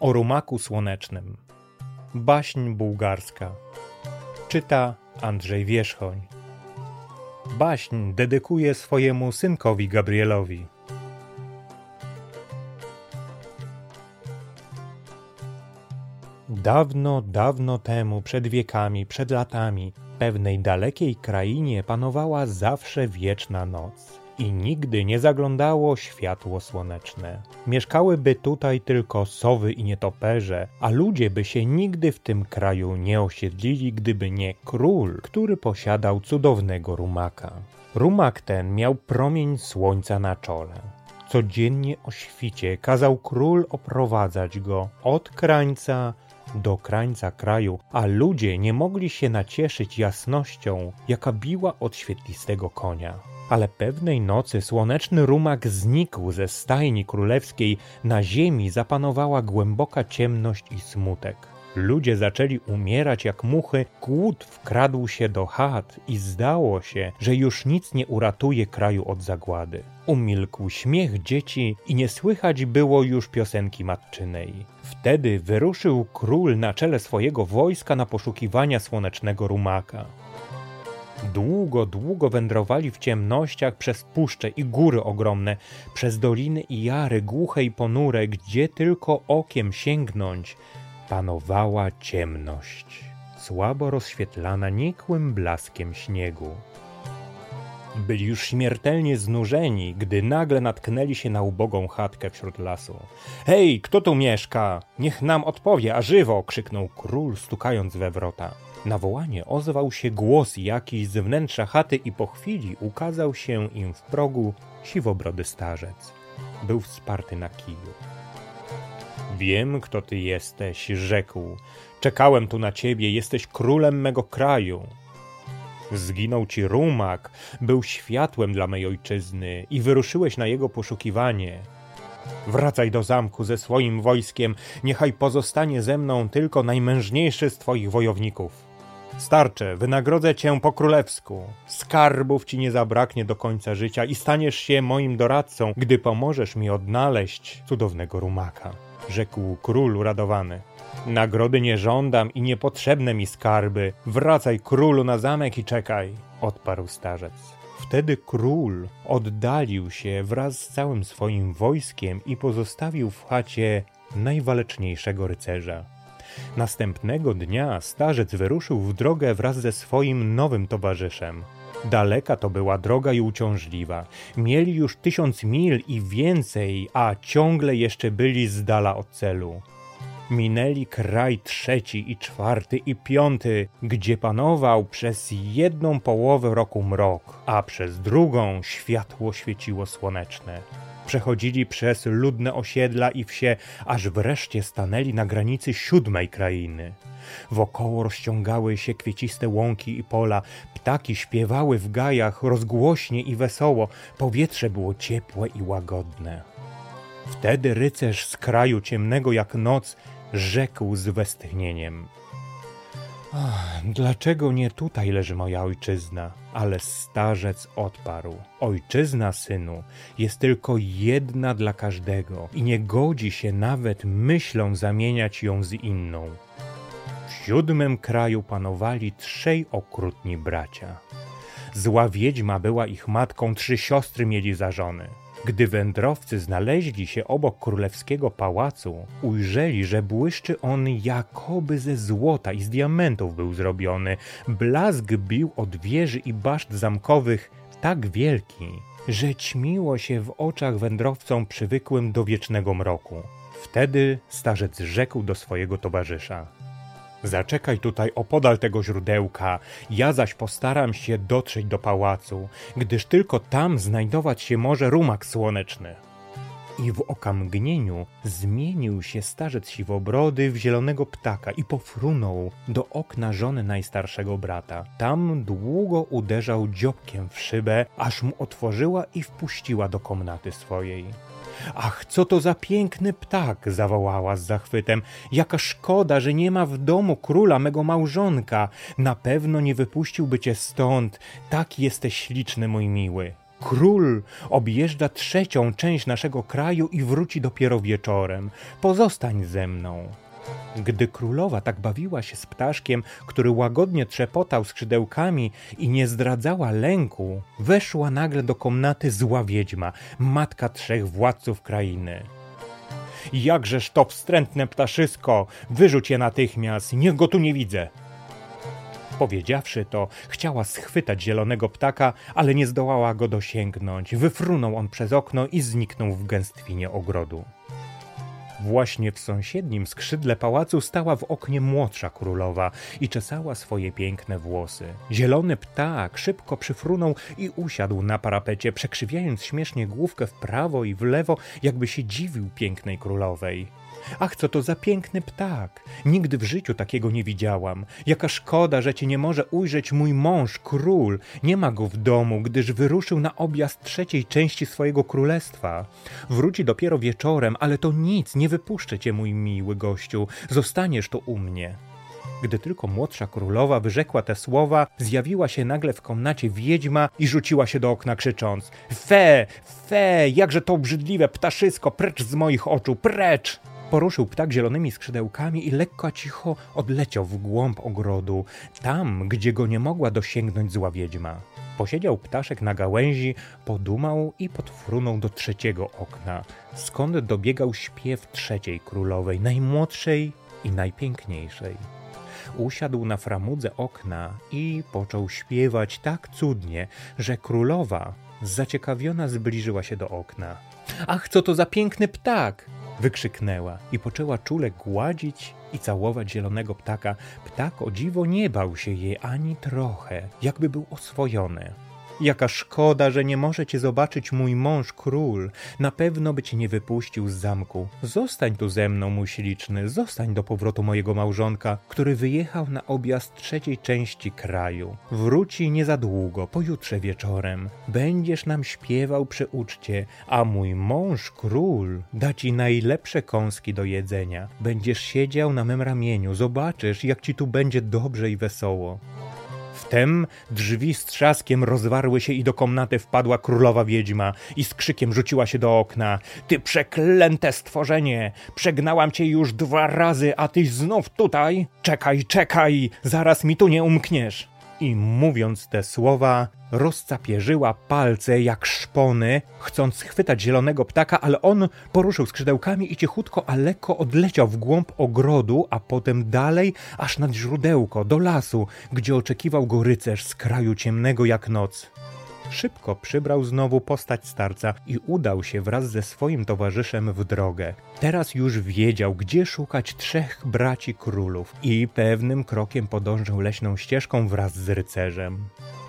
o rumaku słonecznym. Baśń bułgarska. Czyta Andrzej Wierzchoń. Baśń dedykuje swojemu synkowi Gabrielowi. Dawno, dawno temu, przed wiekami, przed latami, pewnej dalekiej krainie panowała zawsze wieczna noc i nigdy nie zaglądało światło słoneczne. Mieszkałyby tutaj tylko sowy i nietoperze, a ludzie by się nigdy w tym kraju nie osiedlili, gdyby nie król, który posiadał cudownego rumaka. Rumak ten miał promień słońca na czole. Codziennie o świcie kazał król oprowadzać go od krańca do krańca kraju, a ludzie nie mogli się nacieszyć jasnością, jaka biła od świetlistego konia. Ale pewnej nocy słoneczny rumak znikł ze stajni królewskiej, na ziemi zapanowała głęboka ciemność i smutek. Ludzie zaczęli umierać jak muchy, głód wkradł się do chat i zdało się, że już nic nie uratuje kraju od zagłady. Umilkł śmiech dzieci i nie słychać było już piosenki matczynej. Wtedy wyruszył król na czele swojego wojska na poszukiwania słonecznego rumaka. Długo, długo wędrowali w ciemnościach przez puszcze i góry ogromne, przez doliny i jary głuche i ponure, gdzie tylko okiem sięgnąć, panowała ciemność, słabo rozświetlana nikłym blaskiem śniegu. Byli już śmiertelnie znużeni, gdy nagle natknęli się na ubogą chatkę wśród lasu. Hej, kto tu mieszka? Niech nam odpowie, a żywo! krzyknął król, stukając we wrota. Na wołanie ozwał się głos jakiś z wnętrza chaty i po chwili ukazał się im w progu siwobrody starzec. Był wsparty na kiju. Wiem, kto ty jesteś, rzekł. Czekałem tu na ciebie, jesteś królem mego kraju. Zginął ci rumak, był światłem dla mej ojczyzny i wyruszyłeś na jego poszukiwanie. Wracaj do zamku ze swoim wojskiem, niechaj pozostanie ze mną tylko najmężniejszy z twoich wojowników. Starcze, wynagrodzę cię po królewsku. Skarbów ci nie zabraknie do końca życia i staniesz się moim doradcą, gdy pomożesz mi odnaleźć cudownego rumaka. Rzekł król uradowany. Nagrody nie żądam i niepotrzebne mi skarby. Wracaj królu na zamek i czekaj, odparł starzec. Wtedy król oddalił się wraz z całym swoim wojskiem i pozostawił w chacie najwaleczniejszego rycerza. Następnego dnia starzec wyruszył w drogę wraz ze swoim nowym towarzyszem. Daleka to była droga i uciążliwa. Mieli już tysiąc mil i więcej, a ciągle jeszcze byli z dala od celu. Minęli kraj trzeci i czwarty i piąty, gdzie panował przez jedną połowę roku mrok, a przez drugą światło świeciło słoneczne. Przechodzili przez ludne osiedla i wsie, aż wreszcie stanęli na granicy siódmej krainy. Wokoło rozciągały się kwieciste łąki i pola, ptaki śpiewały w gajach rozgłośnie i wesoło, powietrze było ciepłe i łagodne. Wtedy rycerz z kraju ciemnego jak noc rzekł z westchnieniem – dlaczego nie tutaj leży moja ojczyzna? Ale starzec odparł: Ojczyzna, synu, jest tylko jedna dla każdego i nie godzi się nawet myślą zamieniać ją z inną. W siódmym kraju panowali trzej okrutni bracia. Zła wiedźma była ich matką, trzy siostry mieli za żony. Gdy wędrowcy znaleźli się obok królewskiego pałacu, ujrzeli, że błyszczy on jakoby ze złota i z diamentów był zrobiony. Blask bił od wieży i baszt zamkowych tak wielki, że ćmiło się w oczach wędrowcom przywykłym do wiecznego mroku. Wtedy starzec rzekł do swojego towarzysza: Zaczekaj tutaj opodal tego źródełka, ja zaś postaram się dotrzeć do pałacu, gdyż tylko tam znajdować się może rumak słoneczny. I w okamgnieniu zmienił się starzec siwobrody w zielonego ptaka i pofrunął do okna żony najstarszego brata. Tam długo uderzał dziobkiem w szybę, aż mu otworzyła i wpuściła do komnaty swojej. Ach, co to za piękny ptak! zawołała z zachwytem. Jaka szkoda, że nie ma w domu króla mego małżonka. Na pewno nie wypuściłby cię stąd. Tak jesteś śliczny, mój miły. Król objeżdża trzecią część naszego kraju i wróci dopiero wieczorem. Pozostań ze mną. Gdy królowa tak bawiła się z ptaszkiem, który łagodnie trzepotał skrzydełkami i nie zdradzała lęku, weszła nagle do komnaty zła wiedźma, matka trzech władców krainy. Jakżeż to wstrętne ptaszysko! Wyrzuć je natychmiast, niech go tu nie widzę! Powiedziawszy to, chciała schwytać zielonego ptaka, ale nie zdołała go dosięgnąć. Wyfrunął on przez okno i zniknął w gęstwinie ogrodu. Właśnie w sąsiednim skrzydle pałacu stała w oknie młodsza królowa i czesała swoje piękne włosy. Zielony ptak szybko przyfrunął i usiadł na parapecie, przekrzywiając śmiesznie główkę w prawo i w lewo, jakby się dziwił pięknej królowej. Ach, co to za piękny ptak! Nigdy w życiu takiego nie widziałam. Jaka szkoda, że cię nie może ujrzeć mój mąż, król. Nie ma go w domu, gdyż wyruszył na objazd trzeciej części swojego królestwa. Wróci dopiero wieczorem, ale to nic, nie wypuszczę cię, mój miły gościu. Zostaniesz tu u mnie. Gdy tylko młodsza królowa wyrzekła te słowa, zjawiła się nagle w komnacie wiedźma i rzuciła się do okna krzycząc: Fe, fe, jakże to obrzydliwe ptaszysko, precz z moich oczu, precz! Poruszył ptak zielonymi skrzydełkami i lekko cicho odleciał w głąb ogrodu, tam, gdzie go nie mogła dosięgnąć zła wiedźma. Posiedział ptaszek na gałęzi, podumał i podfrunął do trzeciego okna, skąd dobiegał śpiew trzeciej królowej, najmłodszej i najpiękniejszej. Usiadł na framudze okna i począł śpiewać tak cudnie, że królowa, zaciekawiona, zbliżyła się do okna. Ach, co to za piękny ptak! wykrzyknęła i poczęła czule gładzić i całować zielonego ptaka. Ptak o dziwo nie bał się jej ani trochę, jakby był oswojony. Jaka szkoda, że nie może cię zobaczyć mój mąż król. Na pewno by cię nie wypuścił z zamku. Zostań tu ze mną, mój śliczny, zostań do powrotu mojego małżonka, który wyjechał na objazd trzeciej części kraju. Wróci nie za długo, pojutrze wieczorem. Będziesz nam śpiewał przy uczcie, a mój mąż król da ci najlepsze kąski do jedzenia. Będziesz siedział na mym ramieniu, zobaczysz, jak ci tu będzie dobrze i wesoło. Wtem drzwi z trzaskiem rozwarły się i do komnaty wpadła królowa wiedźma i z krzykiem rzuciła się do okna. Ty przeklęte stworzenie! Przegnałam cię już dwa razy, a tyś znów tutaj? Czekaj, czekaj! Zaraz mi tu nie umkniesz! I mówiąc te słowa, rozcapierzyła palce jak szpony, chcąc schwytać zielonego ptaka, ale on poruszył skrzydełkami i cichutko, a lekko odleciał w głąb ogrodu, a potem dalej, aż nad źródełko, do lasu, gdzie oczekiwał go rycerz z kraju ciemnego jak noc. Szybko przybrał znowu postać starca i udał się wraz ze swoim towarzyszem w drogę. Teraz już wiedział, gdzie szukać trzech braci królów i pewnym krokiem podążył leśną ścieżką wraz z rycerzem.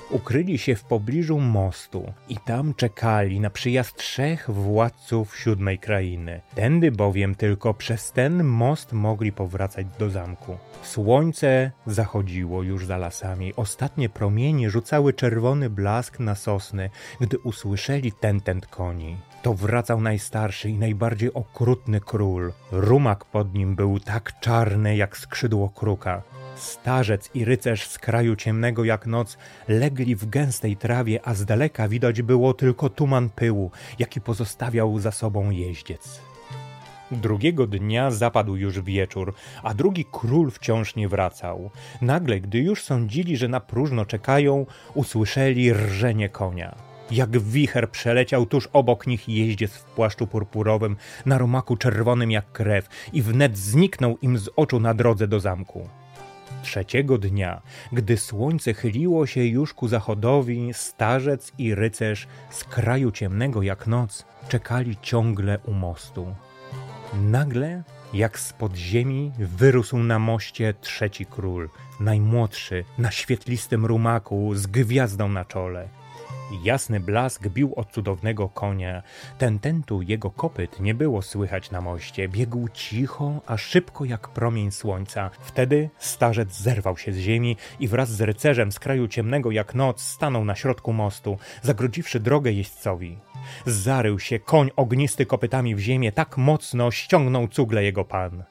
Ukryli się w pobliżu mostu i tam czekali na przyjazd trzech władców siódmej krainy. Tędy bowiem tylko przez ten most mogli powracać do zamku. Słońce zachodziło już za lasami. Ostatnie promienie rzucały czerwony blask na sosny, gdy usłyszeli tentent koni. To wracał najstarszy i najbardziej okrutny król. Rumak pod nim był tak czarny jak skrzydło kruka. Starzec i rycerz z kraju ciemnego jak noc legli w gęstej trawie, a z daleka widać było tylko tuman pyłu, jaki pozostawiał za sobą jeździec. Drugiego dnia zapadł już wieczór, a drugi król wciąż nie wracał. Nagle, gdy już sądzili, że na próżno czekają, usłyszeli rżenie konia. Jak wicher przeleciał tuż obok nich jeździec w płaszczu purpurowym, na romaku czerwonym jak krew i wnet zniknął im z oczu na drodze do zamku. Trzeciego dnia, gdy słońce chyliło się już ku zachodowi, starzec i rycerz z kraju ciemnego jak noc czekali ciągle u mostu. Nagle, jak z ziemi, wyrósł na moście trzeci król, najmłodszy, na świetlistym rumaku, z gwiazdą na czole. Jasny blask bił od cudownego konia. Ten tentu jego kopyt nie było słychać na moście. Biegł cicho, a szybko jak promień słońca. Wtedy starzec zerwał się z ziemi i wraz z rycerzem z kraju ciemnego jak noc stanął na środku mostu, zagrodziwszy drogę jeźdźcowi. Zarył się koń ognisty kopytami w ziemię tak mocno, ściągnął cugle jego pan.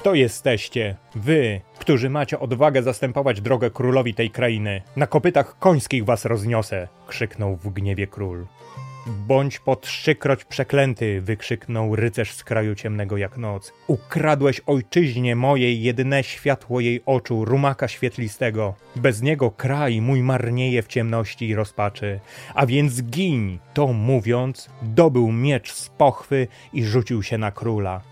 Kto jesteście? Wy, którzy macie odwagę zastępować drogę królowi tej krainy. Na kopytach końskich was rozniosę! krzyknął w gniewie król. Bądź po trzykroć przeklęty, wykrzyknął rycerz z kraju ciemnego jak noc. Ukradłeś ojczyźnie mojej jedyne światło jej oczu, rumaka świetlistego. Bez niego kraj mój marnieje w ciemności i rozpaczy. A więc giń! To mówiąc, dobył miecz z pochwy i rzucił się na króla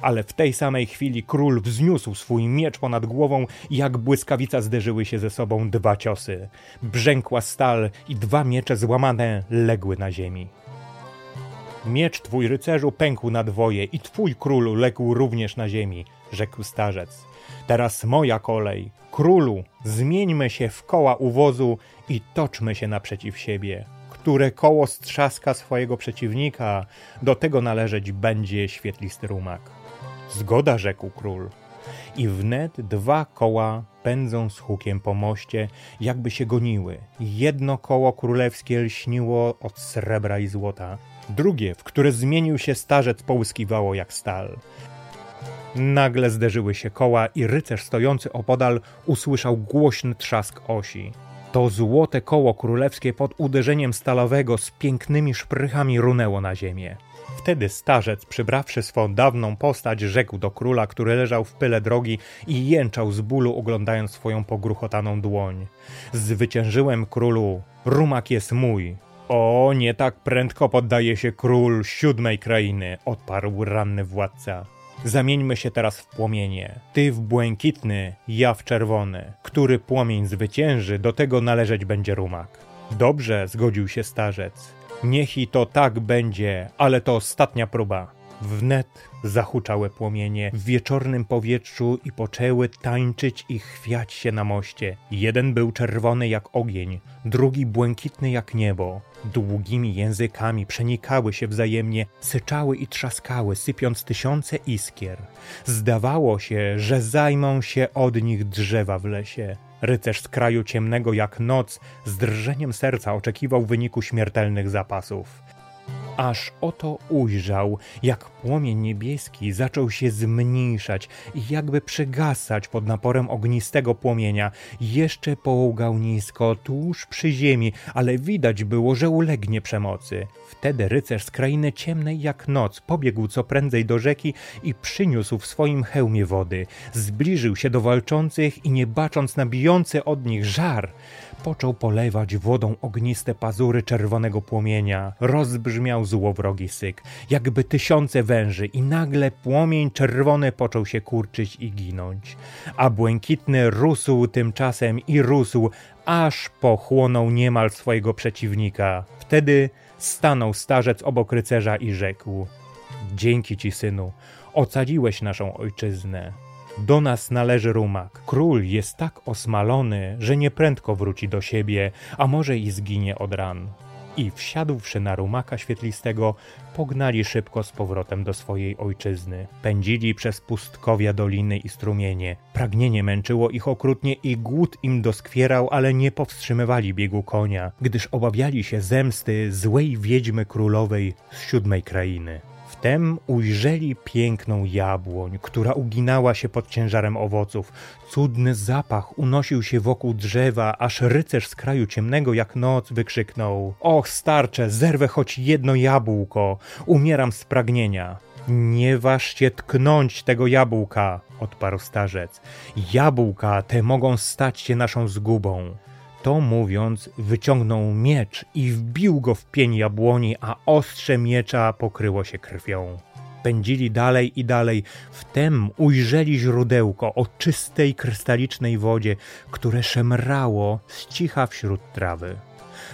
ale w tej samej chwili król wzniósł swój miecz ponad głową i jak błyskawica zderzyły się ze sobą dwa ciosy. Brzękła stal i dwa miecze złamane legły na ziemi. Miecz twój rycerzu pękł na dwoje i twój królu legł również na ziemi, rzekł starzec. Teraz moja kolej. Królu, zmieńmy się w koła uwozu i toczmy się naprzeciw siebie. Które koło strzaska swojego przeciwnika, do tego należeć będzie świetlisty rumak. Zgoda, rzekł król. I wnet dwa koła pędzą z hukiem po moście, jakby się goniły. Jedno koło królewskie lśniło od srebra i złota, drugie, w które zmienił się starzec, połyskiwało jak stal. Nagle zderzyły się koła i rycerz stojący opodal usłyszał głośny trzask osi. To złote koło królewskie pod uderzeniem stalowego z pięknymi szprychami runęło na ziemię. Wtedy starzec, przybrawszy swą dawną postać, rzekł do króla, który leżał w pyle drogi i jęczał z bólu, oglądając swoją pogruchotaną dłoń. Zwyciężyłem królu, rumak jest mój. O, nie tak prędko poddaje się król siódmej krainy, odparł ranny władca. Zamieńmy się teraz w płomienie. Ty w błękitny, ja w czerwony. Który płomień zwycięży, do tego należeć będzie rumak. Dobrze, zgodził się starzec. Niech i to tak będzie, ale to ostatnia próba. Wnet zahuczały płomienie w wieczornym powietrzu i poczęły tańczyć i chwiać się na moście. Jeden był czerwony jak ogień, drugi błękitny jak niebo. Długimi językami przenikały się wzajemnie, syczały i trzaskały, sypiąc tysiące iskier. Zdawało się, że zajmą się od nich drzewa w lesie. Rycerz z kraju ciemnego jak noc z drżeniem serca oczekiwał wyniku śmiertelnych zapasów aż oto ujrzał, jak płomień niebieski zaczął się zmniejszać i jakby przygasać pod naporem ognistego płomienia. Jeszcze połgał nisko, tuż przy ziemi, ale widać było, że ulegnie przemocy. Wtedy rycerz z krainy ciemnej jak noc pobiegł co prędzej do rzeki i przyniósł w swoim hełmie wody. Zbliżył się do walczących i nie bacząc na bijący od nich żar, począł polewać wodą ogniste pazury czerwonego płomienia. Rozbrzmiał złowrogi syk, jakby tysiące węży i nagle płomień czerwony począł się kurczyć i ginąć. A błękitny rósł tymczasem i rósł, aż pochłonął niemal swojego przeciwnika. Wtedy stanął starzec obok rycerza i rzekł: Dzięki ci, synu, ocaliłeś naszą ojczyznę. Do nas należy rumak. Król jest tak osmalony, że nieprędko wróci do siebie, a może i zginie od ran. I wsiadłszy na rumaka świetlistego, pognali szybko z powrotem do swojej ojczyzny. Pędzili przez pustkowia doliny i strumienie. Pragnienie męczyło ich okrutnie i głód im doskwierał, ale nie powstrzymywali biegu konia, gdyż obawiali się zemsty złej wiedźmy królowej z siódmej krainy. Wtem ujrzeli piękną jabłoń, która uginała się pod ciężarem owoców. Cudny zapach unosił się wokół drzewa, aż rycerz z kraju ciemnego jak noc wykrzyknął: Och, starcze, zerwę choć jedno jabłko, umieram z pragnienia. Nie ważcie tknąć tego jabłka, odparł starzec. Jabłka te mogą stać się naszą zgubą. To mówiąc, wyciągnął miecz i wbił go w pień jabłoni, a ostrze miecza pokryło się krwią. Pędzili dalej i dalej, wtem ujrzeli źródełko o czystej, krystalicznej wodzie, które szemrało z cicha wśród trawy.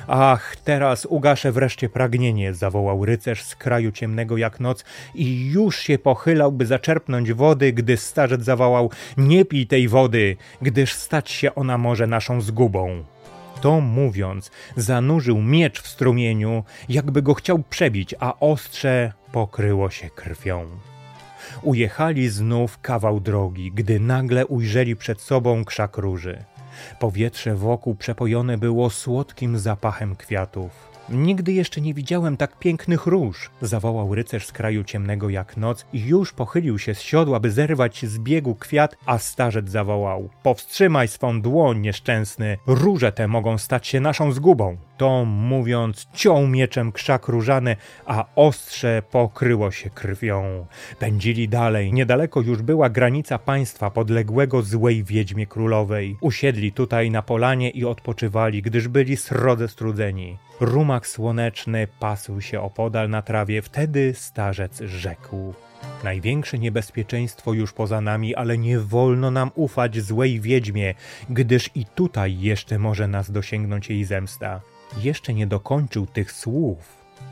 Ach, teraz ugaszę wreszcie pragnienie, zawołał rycerz z kraju ciemnego jak noc i już się pochylał, by zaczerpnąć wody, gdy starzec zawołał: Nie pij tej wody, gdyż stać się ona może naszą zgubą. To mówiąc, zanurzył miecz w strumieniu, jakby go chciał przebić, a ostrze pokryło się krwią. Ujechali znów kawał drogi, gdy nagle ujrzeli przed sobą krzak róży. Powietrze wokół przepojone było słodkim zapachem kwiatów. Nigdy jeszcze nie widziałem tak pięknych róż, zawołał rycerz z kraju ciemnego jak noc i już pochylił się z siodła, by zerwać z biegu kwiat, a starzec zawołał: Powstrzymaj swą dłoń, nieszczęsny, róże te mogą stać się naszą zgubą. To mówiąc, ciął mieczem krzak różany, a ostrze pokryło się krwią. Pędzili dalej, niedaleko już była granica państwa podległego złej wiedźmie królowej. Usiedli tutaj na polanie i odpoczywali, gdyż byli srodze strudzeni. Rumak słoneczny pasł się opodal na trawie, wtedy starzec rzekł. Największe niebezpieczeństwo już poza nami, ale nie wolno nam ufać złej wiedźmie, gdyż i tutaj jeszcze może nas dosięgnąć jej zemsta. Jeszcze nie dokończył tych słów,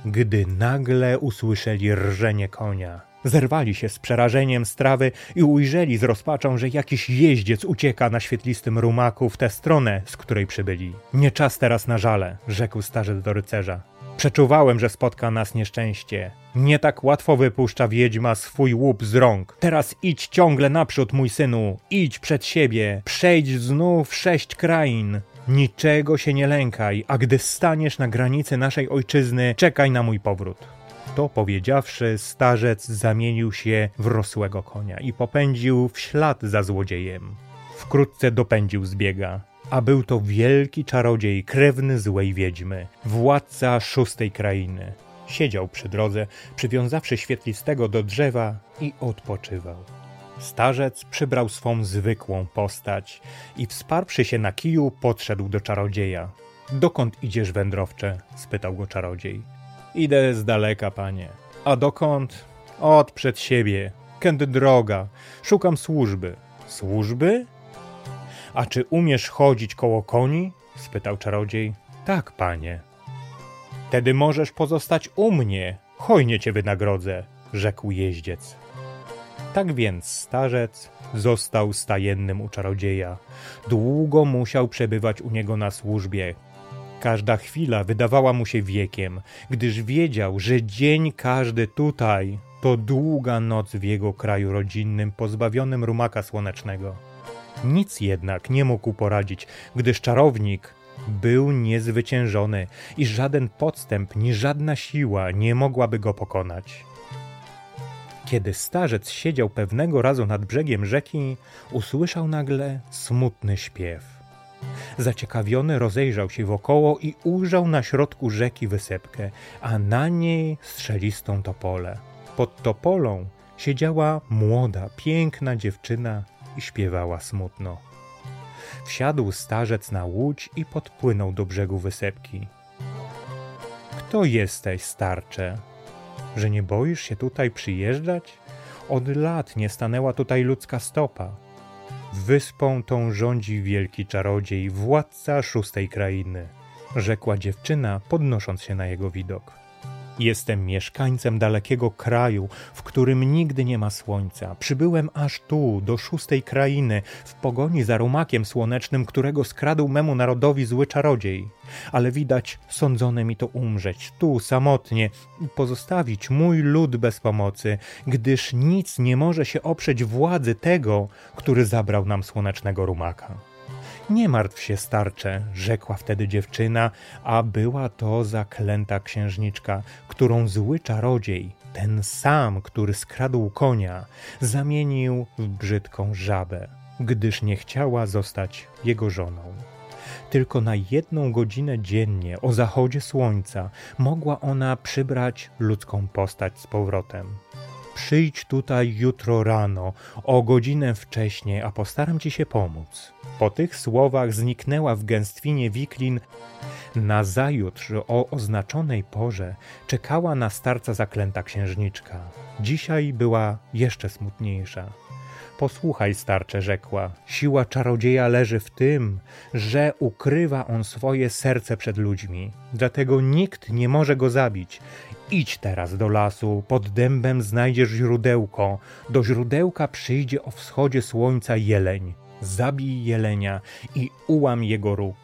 gdy nagle usłyszeli rżenie konia. Zerwali się z przerażeniem z trawy i ujrzeli z rozpaczą, że jakiś jeździec ucieka na świetlistym rumaku w tę stronę, z której przybyli. Nie czas teraz na żale, rzekł starzec do rycerza. Przeczuwałem, że spotka nas nieszczęście. Nie tak łatwo wypuszcza wiedźma swój łup z rąk. Teraz idź ciągle naprzód, mój synu, idź przed siebie, przejdź znów sześć krain. Niczego się nie lękaj, a gdy staniesz na granicy naszej ojczyzny, czekaj na mój powrót. To powiedziawszy, starzec zamienił się w rosłego konia i popędził w ślad za złodziejem. Wkrótce dopędził zbiega, a był to wielki czarodziej, krewny złej wiedźmy, władca szóstej krainy. Siedział przy drodze, przywiązawszy świetlistego do drzewa i odpoczywał. Starzec przybrał swą zwykłą postać i wsparłszy się na kiju, podszedł do czarodzieja. Dokąd idziesz, wędrowcze? spytał go czarodziej. Idę z daleka, panie. A dokąd? Od przed siebie. Kędy droga. Szukam służby. Służby? A czy umiesz chodzić koło koni? spytał czarodziej. Tak, panie. Tedy możesz pozostać u mnie. Hojnie cię wynagrodzę, rzekł jeździec. Tak więc starzec został stajennym u czarodzieja. Długo musiał przebywać u niego na służbie. Każda chwila wydawała mu się wiekiem, gdyż wiedział, że dzień każdy tutaj to długa noc w jego kraju rodzinnym, pozbawionym rumaka słonecznego. Nic jednak nie mógł poradzić, gdyż czarownik był niezwyciężony i żaden podstęp, ni żadna siła nie mogłaby go pokonać. Kiedy starzec siedział pewnego razu nad brzegiem rzeki, usłyszał nagle smutny śpiew. Zaciekawiony rozejrzał się wokoło i ujrzał na środku rzeki wysepkę, a na niej strzelistą topolę. Pod topolą siedziała młoda, piękna dziewczyna i śpiewała smutno. Wsiadł starzec na łódź i podpłynął do brzegu wysepki. Kto jesteś, starcze? Że nie boisz się tutaj przyjeżdżać? Od lat nie stanęła tutaj ludzka stopa. Wyspą tą rządzi wielki czarodziej, władca szóstej krainy, rzekła dziewczyna, podnosząc się na jego widok. Jestem mieszkańcem dalekiego kraju, w którym nigdy nie ma słońca. Przybyłem aż tu, do szóstej krainy, w pogoni za rumakiem słonecznym, którego skradł memu narodowi zły czarodziej. Ale widać, sądzone mi to umrzeć, tu, samotnie, pozostawić mój lud bez pomocy, gdyż nic nie może się oprzeć władzy tego, który zabrał nam słonecznego rumaka. Nie martw się, starcze, rzekła wtedy dziewczyna, a była to zaklęta księżniczka, którą zły czarodziej, ten sam, który skradł konia, zamienił w brzydką żabę, gdyż nie chciała zostać jego żoną. Tylko na jedną godzinę dziennie o zachodzie słońca mogła ona przybrać ludzką postać z powrotem. Przyjdź tutaj jutro rano, o godzinę wcześniej, a postaram ci się pomóc. Po tych słowach zniknęła w gęstwinie wiklin. Nazajutrz o oznaczonej porze czekała na starca zaklęta księżniczka. Dzisiaj była jeszcze smutniejsza. Posłuchaj, starcze, rzekła. Siła czarodzieja leży w tym, że ukrywa on swoje serce przed ludźmi. Dlatego nikt nie może go zabić. Idź teraz do lasu, pod dębem znajdziesz źródełko. Do źródełka przyjdzie o wschodzie słońca jeleń. Zabij jelenia i ułam jego róg.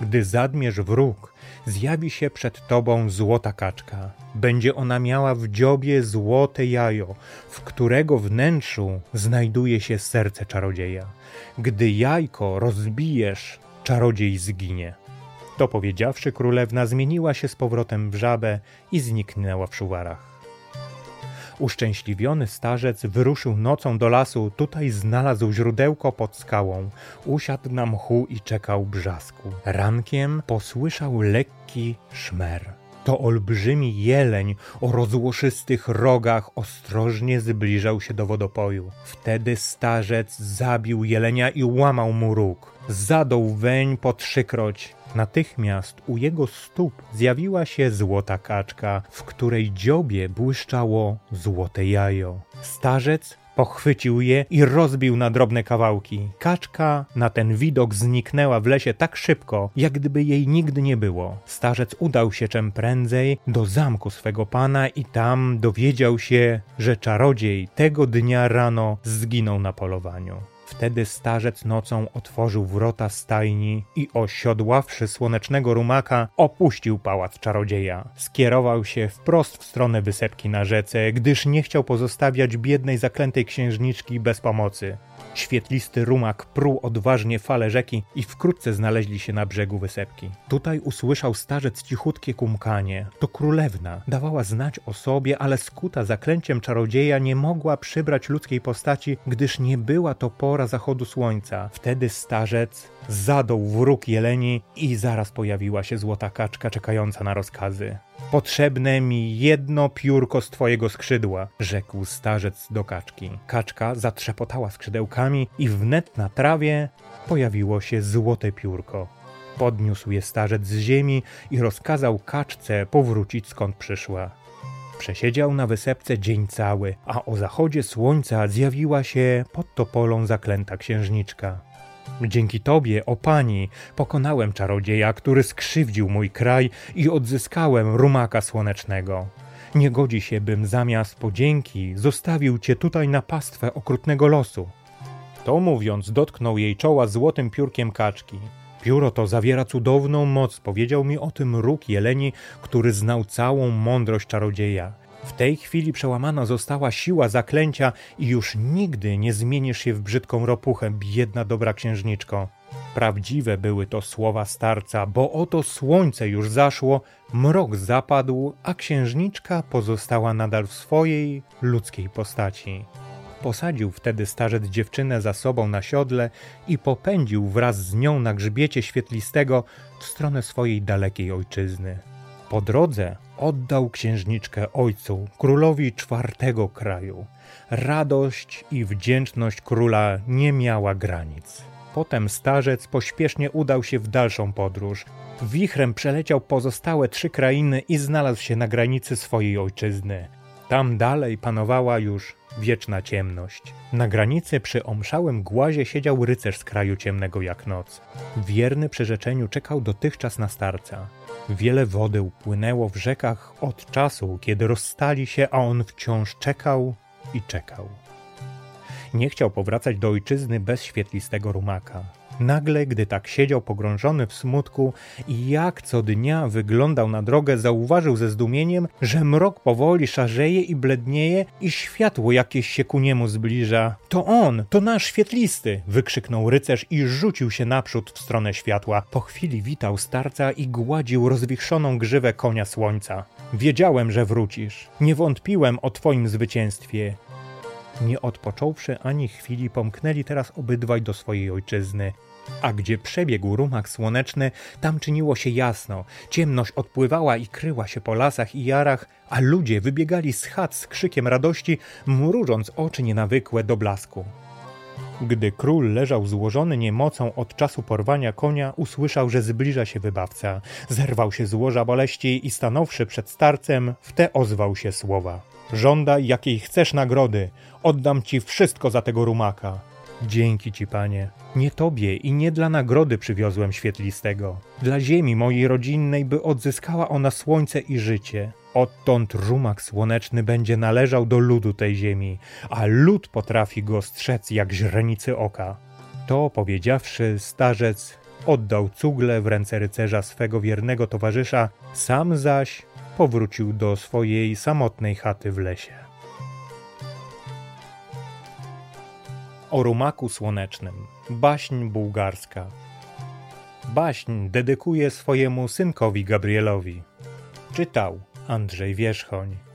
Gdy zadmiesz wróg, zjawi się przed tobą złota kaczka. Będzie ona miała w dziobie złote jajo, w którego wnętrzu znajduje się serce czarodzieja. Gdy jajko rozbijesz, czarodziej zginie. To powiedziawszy, królewna zmieniła się z powrotem w żabę i zniknęła w szuwarach. Uszczęśliwiony starzec wyruszył nocą do lasu, tutaj znalazł źródełko pod skałą. Usiadł na mchu i czekał brzasku. Rankiem posłyszał lekki szmer. To olbrzymi jeleń o rozłoszystych rogach ostrożnie zbliżał się do wodopoju. Wtedy starzec zabił jelenia i łamał mu róg. Zadął weń po trzykroć. Natychmiast u jego stóp zjawiła się złota kaczka, w której dziobie błyszczało złote jajo. Starzec Pochwycił je i rozbił na drobne kawałki. Kaczka na ten widok zniknęła w lesie tak szybko, jak gdyby jej nigdy nie było. Starzec udał się czym prędzej do zamku swego pana i tam dowiedział się, że czarodziej tego dnia rano zginął na polowaniu. Wtedy starzec nocą otworzył wrota stajni i osiodławszy słonecznego rumaka, opuścił pałac czarodzieja. Skierował się wprost w stronę wysepki na rzece, gdyż nie chciał pozostawiać biednej zaklętej księżniczki bez pomocy. Świetlisty rumak pruł odważnie fale rzeki i wkrótce znaleźli się na brzegu wysepki. Tutaj usłyszał starzec cichutkie kumkanie. To królewna. Dawała znać o sobie, ale skuta zaklęciem czarodzieja nie mogła przybrać ludzkiej postaci, gdyż nie była to pora zachodu słońca. Wtedy starzec zadął wróg jeleni i zaraz pojawiła się złota kaczka czekająca na rozkazy. Potrzebne mi jedno piórko z twojego skrzydła, rzekł starzec do kaczki. Kaczka zatrzepotała skrzydełkami i wnet na trawie pojawiło się złote piórko. Podniósł je starzec z ziemi i rozkazał kaczce powrócić skąd przyszła. Przesiedział na wysepce dzień cały, a o zachodzie słońca zjawiła się pod topolą zaklęta księżniczka. Dzięki Tobie, o Pani, pokonałem czarodzieja, który skrzywdził mój kraj i odzyskałem rumaka słonecznego. Nie godzi się, bym zamiast podzięki zostawił Cię tutaj na pastwę okrutnego losu. To mówiąc, dotknął jej czoła złotym piórkiem kaczki. Pióro to zawiera cudowną moc, powiedział mi o tym róg jeleni, który znał całą mądrość czarodzieja. W tej chwili przełamana została siła zaklęcia i już nigdy nie zmienisz się w brzydką ropuchę, biedna dobra księżniczko. Prawdziwe były to słowa starca, bo oto słońce już zaszło, mrok zapadł, a księżniczka pozostała nadal w swojej ludzkiej postaci. Posadził wtedy starzec dziewczynę za sobą na siodle i popędził wraz z nią na grzbiecie świetlistego w stronę swojej dalekiej ojczyzny. Po drodze oddał księżniczkę ojcu, królowi czwartego kraju. Radość i wdzięczność króla nie miała granic. Potem starzec pośpiesznie udał się w dalszą podróż. Wichrem przeleciał pozostałe trzy krainy i znalazł się na granicy swojej ojczyzny. Tam dalej panowała już wieczna ciemność. Na granicy przy omszałym głazie siedział rycerz z kraju ciemnego jak noc. Wierny przyrzeczeniu czekał dotychczas na starca. Wiele wody upłynęło w rzekach od czasu, kiedy rozstali się, a on wciąż czekał i czekał. Nie chciał powracać do ojczyzny bez świetlistego rumaka. Nagle, gdy tak siedział pogrążony w smutku i jak co dnia wyglądał na drogę, zauważył ze zdumieniem, że mrok powoli szarzeje i blednieje i światło jakieś się ku niemu zbliża. To on, to nasz świetlisty! wykrzyknął rycerz i rzucił się naprzód w stronę światła. Po chwili witał starca i gładził rozwichrzoną grzywę konia słońca. Wiedziałem, że wrócisz. Nie wątpiłem o twoim zwycięstwie. Nie odpocząwszy ani chwili, pomknęli teraz obydwaj do swojej ojczyzny. A gdzie przebiegł rumak słoneczny, tam czyniło się jasno. Ciemność odpływała i kryła się po lasach i jarach, a ludzie wybiegali z chat z krzykiem radości, mrużąc oczy nienawykłe do blasku. Gdy król leżał złożony niemocą od czasu porwania konia, usłyszał, że zbliża się wybawca. Zerwał się z łoża boleści i stanąwszy przed starcem, w te ozwał się słowa. Żądaj jakiej chcesz nagrody, oddam ci wszystko za tego rumaka. Dzięki ci, panie. Nie tobie i nie dla nagrody przywiozłem świetlistego. Dla ziemi mojej rodzinnej, by odzyskała ona słońce i życie. Odtąd rumak słoneczny będzie należał do ludu tej ziemi, a lud potrafi go strzec jak źrenicy oka. To powiedziawszy, starzec oddał cugle w ręce rycerza swego wiernego towarzysza, sam zaś powrócił do swojej samotnej chaty w lesie. O rumaku słonecznym. Baśń bułgarska. Baśń dedykuję swojemu synkowi Gabrielowi. Czytał Andrzej Wierzchoń.